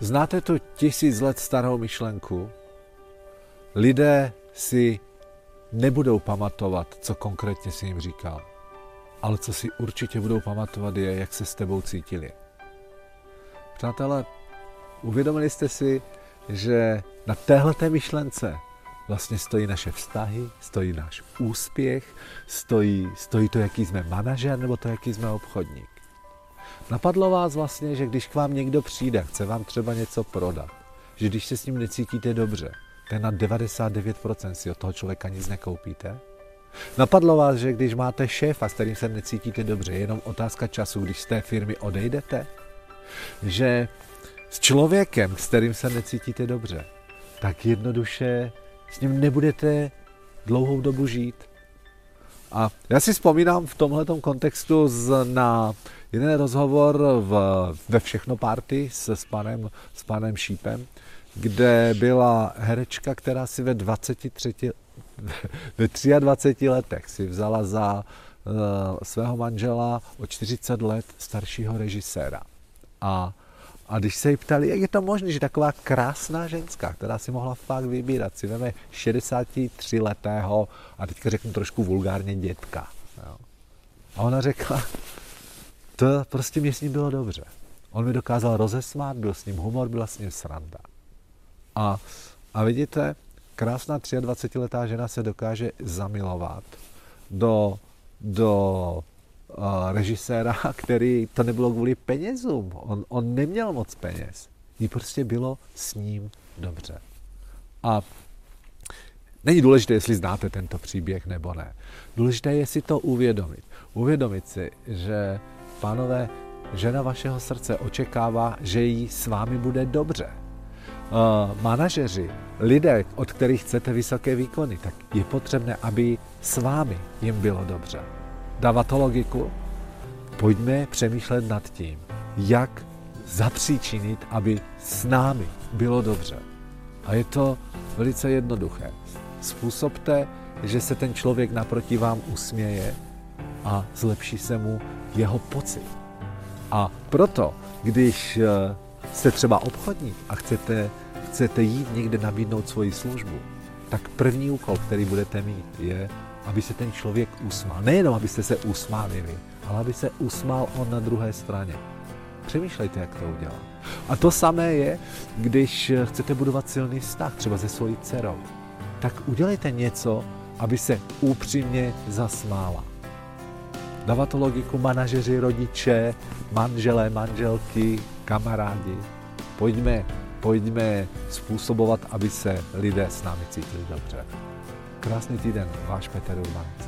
Znáte tu tisíc let starou myšlenku? Lidé si nebudou pamatovat, co konkrétně si jim říkal. Ale co si určitě budou pamatovat je, jak se s tebou cítili. Přátelé, uvědomili jste si, že na téhleté myšlence vlastně stojí naše vztahy, stojí náš úspěch, stojí, stojí to, jaký jsme manažer nebo to, jaký jsme obchodník. Napadlo vás vlastně, že když k vám někdo přijde, chce vám třeba něco prodat, že když se s ním necítíte dobře, tak na 99% si od toho člověka nic nekoupíte? Napadlo vás, že když máte šéfa, s kterým se necítíte dobře, je jenom otázka času, když z té firmy odejdete? Že s člověkem, s kterým se necítíte dobře, tak jednoduše s ním nebudete dlouhou dobu žít. A já si vzpomínám v tomhle kontextu z, na jeden rozhovor v, ve Všechno party s, s, panem, s panem Šípem, kde byla herečka, která si ve 23, ve 23 letech si vzala za uh, svého manžela o 40 let staršího režiséra. A a když se jí ptali, jak je to možné, že taková krásná ženská, která si mohla fakt vybírat, si veme 63 letého a teďka řeknu trošku vulgárně dětka. Jo. A ona řekla, to prostě mě s ním bylo dobře. On mi dokázal rozesmát, byl s ním humor, byla s ním sranda. A, a vidíte, krásná 23-letá žena se dokáže zamilovat do, do režiséra, který to nebylo kvůli penězům. On, on neměl moc peněz. Jí prostě bylo s ním dobře. A není důležité, jestli znáte tento příběh nebo ne. Důležité je si to uvědomit. Uvědomit si, že pánové, žena vašeho srdce očekává, že jí s vámi bude dobře. Uh, manažeři, lidé, od kterých chcete vysoké výkony, tak je potřebné, aby s vámi jim bylo dobře. Dává to logiku? Pojďme přemýšlet nad tím, jak zapříčinit, aby s námi bylo dobře. A je to velice jednoduché. Způsobte, že se ten člověk naproti vám usměje a zlepší se mu jeho pocit. A proto, když eh, jste třeba obchodník a chcete, chcete jít někde nabídnout svoji službu, tak první úkol, který budete mít, je aby se ten člověk usmál. Nejenom, abyste se usmáli vy, ale aby se usmál on na druhé straně. Přemýšlejte, jak to udělat. A to samé je, když chcete budovat silný vztah, třeba se svojí dcerou. Tak udělejte něco, aby se upřímně zasmála. Dává to logiku manažeři, rodiče, manželé, manželky, kamarádi. Pojďme, pojďme způsobovat, aby se lidé s námi cítili dobře. Krasni teden, vaš Peter Urban.